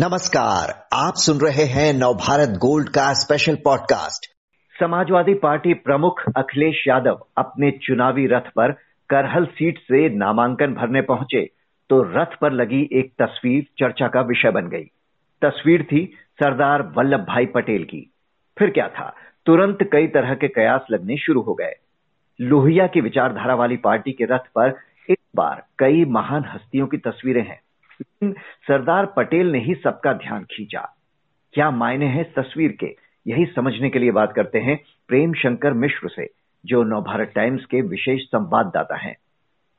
नमस्कार, आप सुन रहे हैं नवभारत गोल्ड का स्पेशल पॉडकास्ट समाजवादी पार्टी प्रमुख अखिलेश यादव अपने चुनावी रथ पर करहल सीट से नामांकन भरने पहुँचे तो रथ पर लगी एक तस्वीर चर्चा का विषय बन गई। तस्वीर थी सरदार वल्लभ भाई पटेल की। फिर क्या था? तुरंत कई तरह के कयास लगने शुरू हो गए। लोहिया की विचारधारा वाली पार्टी के रथ पर इस बार कई महान हस्तियों की तस्वीरें हैं। सरदार पटेल ने ही सबका ध्यान खींचा। क्या मायने हैं तस्वीर के? यही समझने के लिए बात करते हैं प्रेम शंकर मिश्र से, जो नवभारत टाइम्स के विशेष संवाददाता हैं।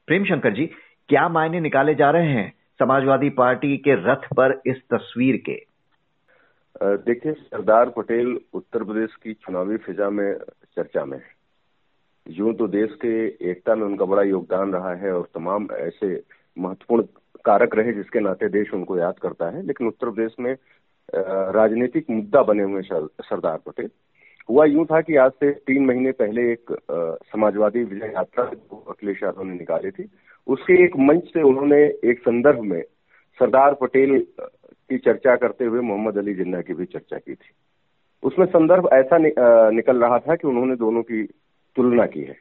प्रेम शंकर जी, क्या मायने निकाले जा रहे हैं समाजवादी पार्टी के रथ पर इस तस्वीर के? देखिए, सरदार पटेल उत्तर प्रदेश की चुनावी फिजा में चर्चा में यूँ तो देश के एकता में उनका बड़ा योगदान रहा है और तमाम ऐसे महत्वपूर्ण कारक रहे जिसके नाते देश उनको याद करता है लेकिन उत्तर प्रदेश में राजनीतिक मुद्दा बने हुए सरदार पटेल। हुआ यूँ था कि आज से तीन महीने पहले एक समाजवादी विजय यात्रा अखिलेश यादव ने निकाली थी। उसके एक मंच से उन्होंने एक संदर्भ में सरदार पटेल की चर्चा करते हुए मोहम्मद अली जिन्ना की भी चर्चा की थी। उसमें संदर्भ ऐसा नि, निकल रहा था कि उन्होंने दोनों की तुलना की है।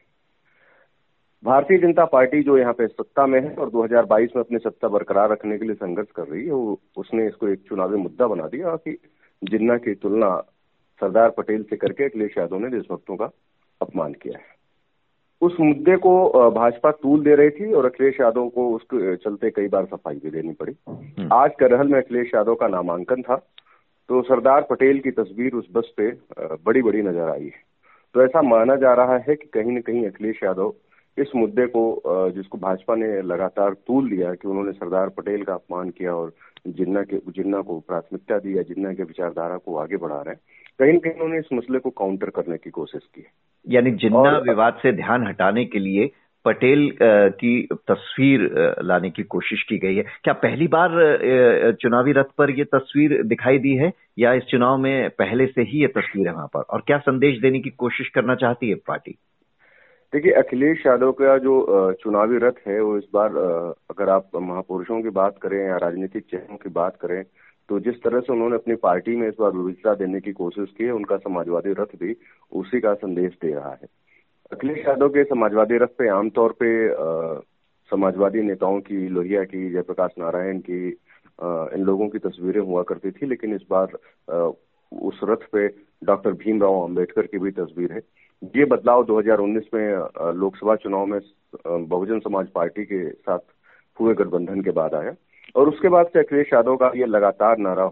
भारतीय जनता पार्टी जो यहाँ पे सत्ता में है और 2022 में अपनी सत्ता बरकरार रखने के लिए संघर्ष कर रही है वो उसने इसको एक चुनावी मुद्दा बना दिया कि जिन्ना की तुलना सरदार पटेल से करके अखिलेश यादव ने देशभक्तों का अपमान किया है। उस मुद्दे को भाजपा तूल दे रही थी और अखिलेश यादव को उसके चलते कई बार सफ़ाई भी देनी पड़ी। हम्म। आज करहल में अखिलेश यादव का नामांकन था तो सरदार पटेल की तस्वीर उस बस पे बड़ी बड़ी नज़र आई है। तो ऐसा माना जा रहा है कि कहीं न कहीं अखिलेश यादव इस मुद्दे को जिसको भाजपा ने लगातार तूल दिया कि उन्होंने सरदार पटेल का अपमान किया और जिन्ना के जिन्ना को प्राथमिकता दी या जिन्ना के विचारधारा को आगे बढ़ा रहे हैं। कहीं ना कहीं उन्होंने इस मसले को काउंटर करने की कोशिश की यानी जिन्ना विवाद से ध्यान हटाने के लिए पटेल की तस्वीर लाने की कोशिश की गई है। क्या पहली बार चुनावी रथ पर यह तस्वीर दिखाई दी है? या इस चुनाव में पहले से ही ये तस्वीर है वहाँ पर? और क्या संदेश देने की कोशिश करना चाहती है पार्टी? देखिए, अखिलेश यादव का जो चुनावी रथ है, वो इस बार अगर आप महापुरुषों की बात करें या राजनीतिक चेहरों की बात करें तो जिस तरह से उन्होंने अपनी पार्टी में इस बार विविधता देने की कोशिश की है उनका समाजवादी रथ भी उसी का संदेश दे रहा है। अखिलेश यादव के समाजवादी रथ पे आमतौर पे समाजवादी नेताओं की लोहिया की, जयप्रकाश नारायण की इन लोगों की तस्वीरें हुआ करती थी, लेकिन इस बार उस रथ पे डॉक्टर भीमराव अंबेडकर की भी तस्वीर है। ये बदलाव 2019 में लोकसभा चुनाव में बहुजन समाज पार्टी के साथ हुए गठबंधन के बाद आया। और उसके बाद से अखिलेश यादव का ये लगातार नारा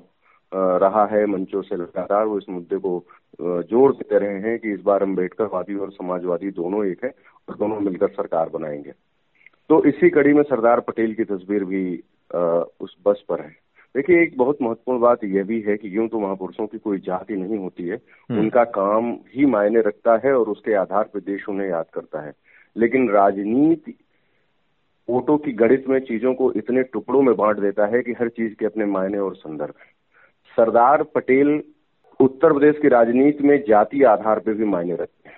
रहा है, मंचों से लगातार वो इस मुद्दे को ज़ोर देते रहे हैं कि इस बार अम्बेडकरवादी और समाजवादी दोनों एक है और दोनों मिलकर सरकार बनाएँगे। तो इसी कड़ी में सरदार पटेल की तस्वीर भी उस बस पर है। देखिए एक बहुत महत्वपूर्ण बात यह भी है कि यूँ तो महापुरुषों की कोई जाति नहीं होती है। हम्म। उनका काम ही मायने रखता है और उसके आधार पर देश उन्हें याद करता है। लेकिन राजनीति वोटों की गणित में चीज़ों को इतने टुकड़ों में बांट देता है कि हर चीज़ के अपने मायने और संदर्भ। है सरदार पटेल उत्तर प्रदेश की राजनीति में जाति आधार पर भी मायने रखते हैं।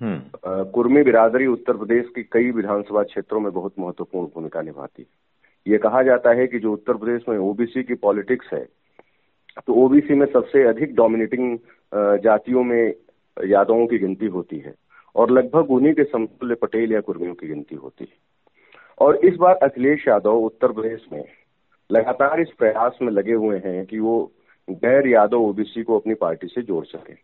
हम्म। कुर्मी बिरादरी उत्तर प्रदेश के कई विधानसभा क्षेत्रों में बहुत महत्वपूर्ण भूमिका निभाती है। ये कहा जाता है कि जो उत्तर प्रदेश में ओबीसी की पॉलिटिक्स है तो ओबीसी में सबसे अधिक डोमिनेटिंग जातियों में यादवों की गिनती होती है और लगभग उन्हीं के समतुल्य पटेल या कुर्मियों की गिनती होती है। और इस बार अखिलेश यादव उत्तर प्रदेश में लगातार इस प्रयास में लगे हुए हैं कि वो गैर यादव ओबीसी को अपनी पार्टी से जोड़ सके,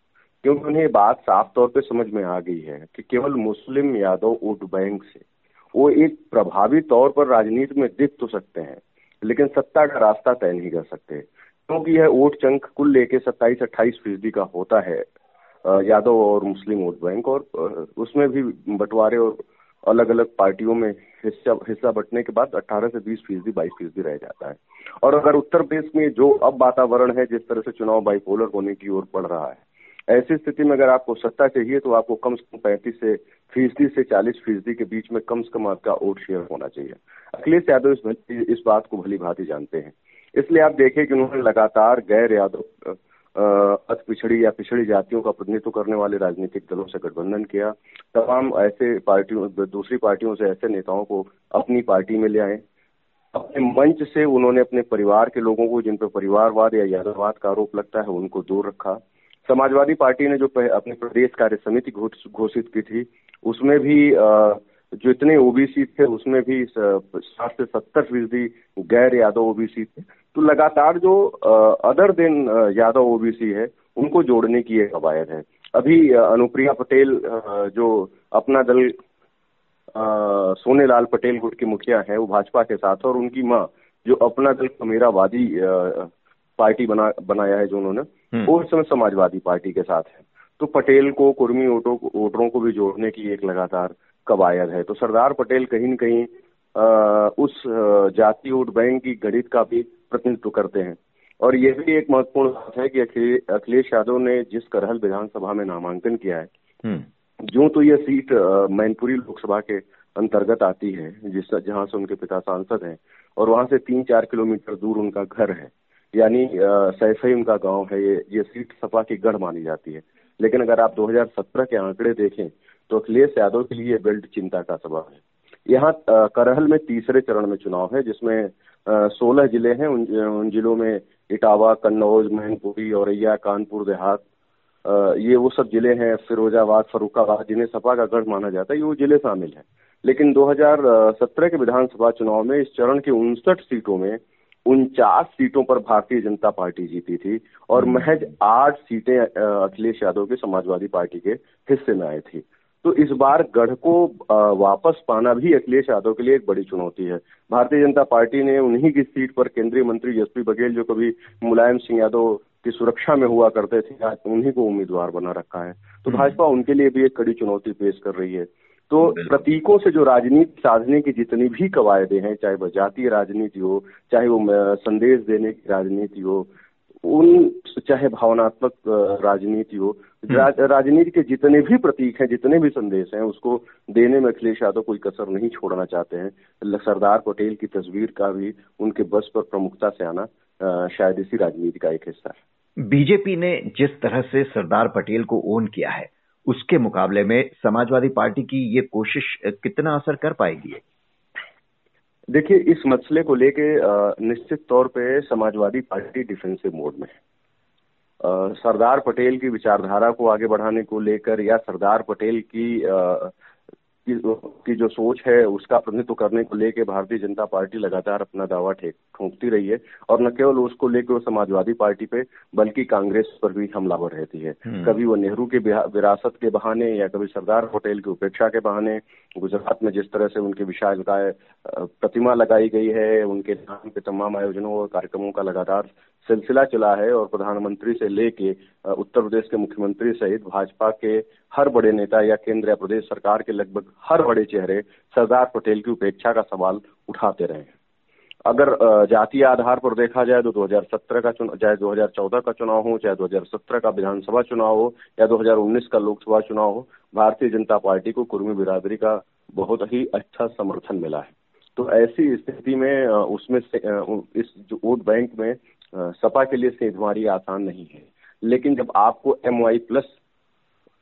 क्योंकि उन्हें बात साफ़ तौर पर समझ में आ गई है कि केवल मुस्लिम यादव वोट बैंक से वो एक प्रभावी तौर पर राजनीति में दिख तो सकते हैं, लेकिन सत्ता का रास्ता तय नहीं कर सकते। क्योंकि यह वोट चंक कुल लेके सत्ताईस, अट्ठाईस फ़ीसदी का होता है यादव और मुस्लिम वोट बैंक, और उसमें भी बंटवारे और अलग अलग पार्टियों में हिस्सा हिस्सा बटने के बाद 18 से 20 फ़ीसदी, बाईस फ़ीसदी रह जाता है। और अगर उत्तर प्रदेश में जो अब वातावरण है, जिस तरह से चुनाव बाइपोलर होने की ओर बढ़ रहा है ऐसी स्थिति में अगर आपको सत्ता चाहिए तो आपको कम से कम पैंतीस से फ़ीसदी से चालीस फ़ीसदी के बीच में कम से कम आपका वोट शेयर होना चाहिए। अखिलेश यादव इस, इस बात को भली भांति जानते हैं। इसलिए आप देखें कि उन्होंने लगातार गैर यादव अत पिछड़ी या पिछड़ी जातियों का प्रतिनिधित्व करने वाले राजनीतिक दलों से गठबंधन किया। तमाम ऐसे पार्टियों दूसरी पार्टियों से ऐसे नेताओं को अपनी पार्टी में ले आए। अपने मंच से उन्होंने अपने परिवार के लोगों को जिन पर परिवारवाद या यादववाद का आरोप लगता है उनको दूर रखा। समाजवादी पार्टी ने जो अपने प्रदेश कार्य समिति घोषित की थी, उसमें भी जो इतने ओबीसी थे, उसमें भी साठ से सत्तर फ़ीसदी गैर यादव ओबीसी थे तो लगातार जो अदर देन यादव ओबीसी है, उनको जोड़ने की एक कवायद है अभी अनुप्रिया पटेल जो अपना दल सोनेलाल पटेल गुट की मुखिया है, वो भाजपा के साथ, और उनकी माँ, जो अपना दल कमेरावादी पार्टी बना, बनाया है जो उन्होंने। वो इस समय समाजवादी पार्टी के साथ है। तो पटेल को कुर्मी वोटों वोटरों को भी जोड़ने की एक लगातार कवायद है। तो सरदार पटेल कहीं न कहीं उस जाति वोट बैंक की गणित का भी प्रतिनिधित्व करते हैं। और यह भी एक महत्वपूर्ण बात है कि अखिलेश यादव ने जिस करहल विधानसभा में नामांकन किया है हम्म। जो तो यह सीट मैनपुरी लोकसभा के अंतर्गत आती है जिस जहाँ से उनके पिता सांसद हैं और वहाँ से तीन चार किलोमीटर दूर उनका घर है। यानी सैफई उनका गाँव है ये ये सीट सपा की गढ़ मानी जाती है। लेकिन अगर आप 2017 के आंकड़े देखें तो अखिलेश यादव के लिए बेल्ट चिंता का सबब है। यहाँ करहल में तीसरे चरण में चुनाव है जिसमें सोलह ज़िले हैं उन, उन जिलों में इटावा कन्नौज मैनपुरी औरैया कानपुर देहात ये वो सब ज़िले हैं फिरोजाबाद फरुखाबाद जिन्हें सपा का गढ़ माना जाता है ये वो ज़िले शामिल हैं। लेकिन 2017 के विधानसभा चुनाव में इस चरण की उनसठ सीटों में उनचास सीटों पर भारतीय जनता पार्टी जीती थी और हम्म। महज आठ सीटें अखिलेश यादव के समाजवादी पार्टी के हिस्से में आई थी तो इस बार गढ़ को वापस पाना भी अखिलेश यादव के लिए एक बड़ी चुनौती है भारतीय जनता पार्टी ने उन्हीं की सीट पर केंद्रीय मंत्री यशपी बघेल जो कभी मुलायम सिंह यादव की सुरक्षा में हुआ करते थे आज उन्हीं को उम्मीदवार बना रखा है तो हम्म। भाजपा उनके लिए भी एक कड़ी चुनौती पेश कर रही है तो प्रतीकों से जो राजनीति साधने की जितनी भी कवायदे हैं चाहे वह जातीय राजनीति हो चाहे वो संदेश देने की राजनीति हो उन चाहे भावनात्मक राजनीति हो हम्म। राजनीति के जितने भी प्रतीक हैं जितने भी संदेश हैं उसको देने में अखिलेश यादव कोई कसर नहीं छोड़ना चाहते हैं। सरदार पटेल की तस्वीर का भी उनके बस पर प्रमुखता से आना शायद इसी राजनीति का एक हिस्सा है। बीजेपी ने जिस तरह से सरदार पटेल को ओन किया है उसके मुकाबले में समाजवादी पार्टी की ये कोशिश कितना असर कर पाएगी देखिए, इस मसले को लेके निश्चित तौर पे समाजवादी पार्टी डिफेंसिव मोड में है। सरदार पटेल की विचारधारा को आगे बढ़ाने को लेकर या सरदार पटेल की की, की जो सोच है उसका प्रतिनिधित्व करने को लेकर भारतीय जनता पार्टी लगातार अपना दावा ठोंकती रही है और न केवल उसको लेकर वो समाजवादी पार्टी पे बल्कि कांग्रेस पर भी हमलावर रहती है हम्म। कभी वो नेहरू के विरासत के बहाने या कभी सरदार पटेल की उपेक्षा के बहाने गुजरात में जिस तरह से उनके विशाल प्रतिमा लगाई गई है उनके नाम पे तमाम आयोजनों और कार्यक्रमों का लगातार सिलसिला चला है और प्रधानमंत्री से लेके उत्तर प्रदेश के मुख्यमंत्री सहित भाजपा के हर बड़े नेता या केंद्र या प्रदेश सरकार के लगभग हर बड़े चेहरे सरदार पटेल की उपेक्षा का सवाल उठाते रहे हैं। अगर जातीय आधार पर देखा जाए तो 2017 का चुनाव चाहे 2014 का चुनाव हो, चाहे 2017 का विधानसभा चुनाव हो, या 2019 का लोकसभा चुनाव हो, भारतीय जनता पार्टी को कुर्मी बिरादरी का बहुत ही अच्छा समर्थन मिला है। तो ऐसी स्थिति में उसमें से इस जो वोट बैंक में सपा के लिए सेंधमारी आसान नहीं है। लेकिन जब आपको एम वाई प्लस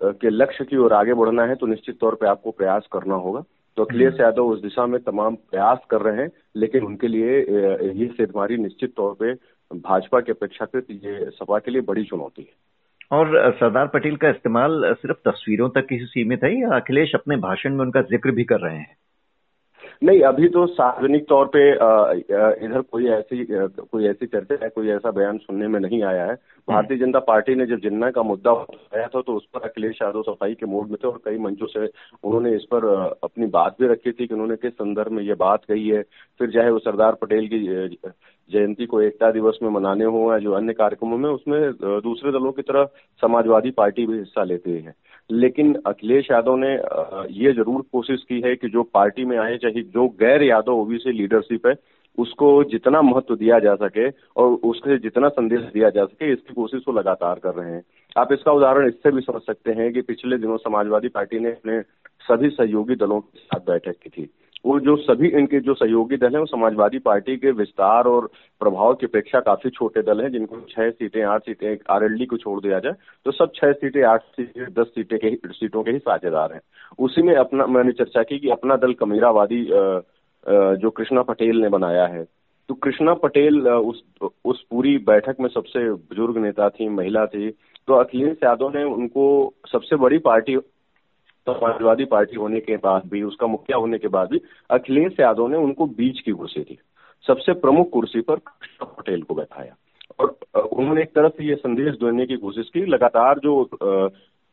के लक्ष्य की ओर आगे बढ़ना है तो निश्चित तौर पे आपको प्रयास करना होगा। तो अखिलेश हम्म। यादव उस दिशा में तमाम प्रयास कर रहे हैं लेकिन उनके लिए ये सेधमारी निश्चित तौर पे भाजपा के अपेक्षाकृत ये सपा के लिए बड़ी चुनौती है। और सरदार पटेल का इस्तेमाल सिर्फ़ तस्वीरों तक ही सीमित है या अखिलेश अपने भाषण में उनका ज़िक्र भी कर रहे हैं? नहीं अभी तो सार्वजनिक तौर पे इधर कोई ऐसी कोई ऐसी चर्चा है कोई ऐसा बयान सुनने में नहीं आया है। हम्म। भारतीय जनता पार्टी ने जब जिन्ना का मुद्दा उठाया था तो उस पर अखिलेश यादव सफ़ाई के मोड में थे और कई मंचों से उन्होंने इस पर अपनी बात भी रखी थी कि उन्होंने किस संदर्भ में ये बात कही है। फिर चाहे वो सरदार पटेल की जयंती को एकता दिवस में मनाने हो या जो अन्य कार्यक्रमों में उसमें दूसरे दलों की तरह समाजवादी पार्टी भी हिस्सा लेती है। लेकिन अखिलेश यादव ने ये ज़रूर कोशिश की है कि जो पार्टी में आए, चाहे जो गैर यादव ओबीसी लीडरशिप है, उसको जितना महत्व दिया जा सके और उसके जितना संदेश दिया जा सके, इसकी कोशिश वो लगातार कर रहे हैं। आप इसका उदाहरण इससे भी समझ सकते हैं कि पिछले दिनों समाजवादी पार्टी ने अपने सभी सहयोगी दलों के साथ बैठक की थी। वो जो सभी इनके जो सहयोगी दल हैं, वो समाजवादी पार्टी के विस्तार और प्रभाव की अपेक्षा काफ़ी छोटे दल हैं, जिनको छह सीटें, आठ सीटें आरएलडी को छोड़ दिया जाए तो सब छह सीटें, आठ सीटें, दस सीटें के सीटों के ही साझेदार हैं। उसी में अपना, मैंने चर्चा की कि अपना दल कमीरावादी जो कृष्णा पटेल ने बनाया है। तो कृष्णा पटेल उस उस पूरी बैठक में सबसे बुज़ुर्ग नेता थी, महिला थी तो अखिलेश यादव ने उनको सबसे बड़ी पार्टी समाजवादी पार्टी होने के बाद भी, उसका मुखिया होने के बाद भी, अखिलेश यादव ने उनको बीच की कुर्सी दी सबसे प्रमुख कुर्सी पर कृष्णा पटेल को बैठाया। और उन्होंने एक तरफ़ ये संदेश देने की कोशिश की, लगातार जो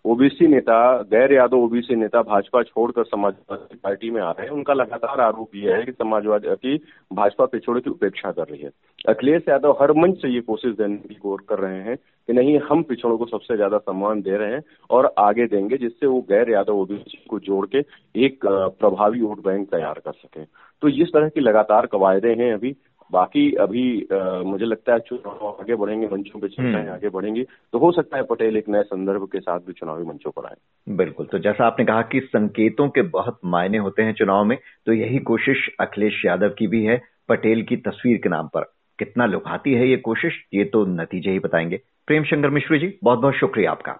ओबीसी नेता, गैर यादव ओबीसी नेता भाजपा छोड़कर समाजवादी पार्टी में आ रहे हैं। उनका लगातार आरोप यह है कि समाजवादी की भाजपा पिछड़े की उपेक्षा कर रही है। अखिलेश यादव हर मंच से ये कोशिश देने की कोर कर रहे हैं कि नहीं, हम पिछड़ों को सबसे ज़्यादा सम्मान दे रहे हैं और आगे देंगे, जिससे वो गैर यादव ओबीसी को जोड़ के एक प्रभावी वोट बैंक तैयार कर सके। तो इस तरह की लगातार कवायदे हैं अभी। बाकी अभी आ, मुझे लगता है चुनाव आगे बढ़ेंगे मंचों पे चर्चाएँ हम्म। आगे बढ़ेंगी तो हो सकता है पटेल एक नए संदर्भ के साथ भी चुनावी मंचों पर आए। बिल्कुल तो जैसा आपने कहा कि संकेतों के बहुत मायने होते हैं चुनाव में तो यही कोशिश अखिलेश यादव की भी है पटेल की तस्वीर के नाम पर। कितना लुभाती है ये कोशिश ये तो नतीजे ही बताएँगे। प्रेम शंकर मिश्र जी बहुत बहुत शुक्रिया आपका।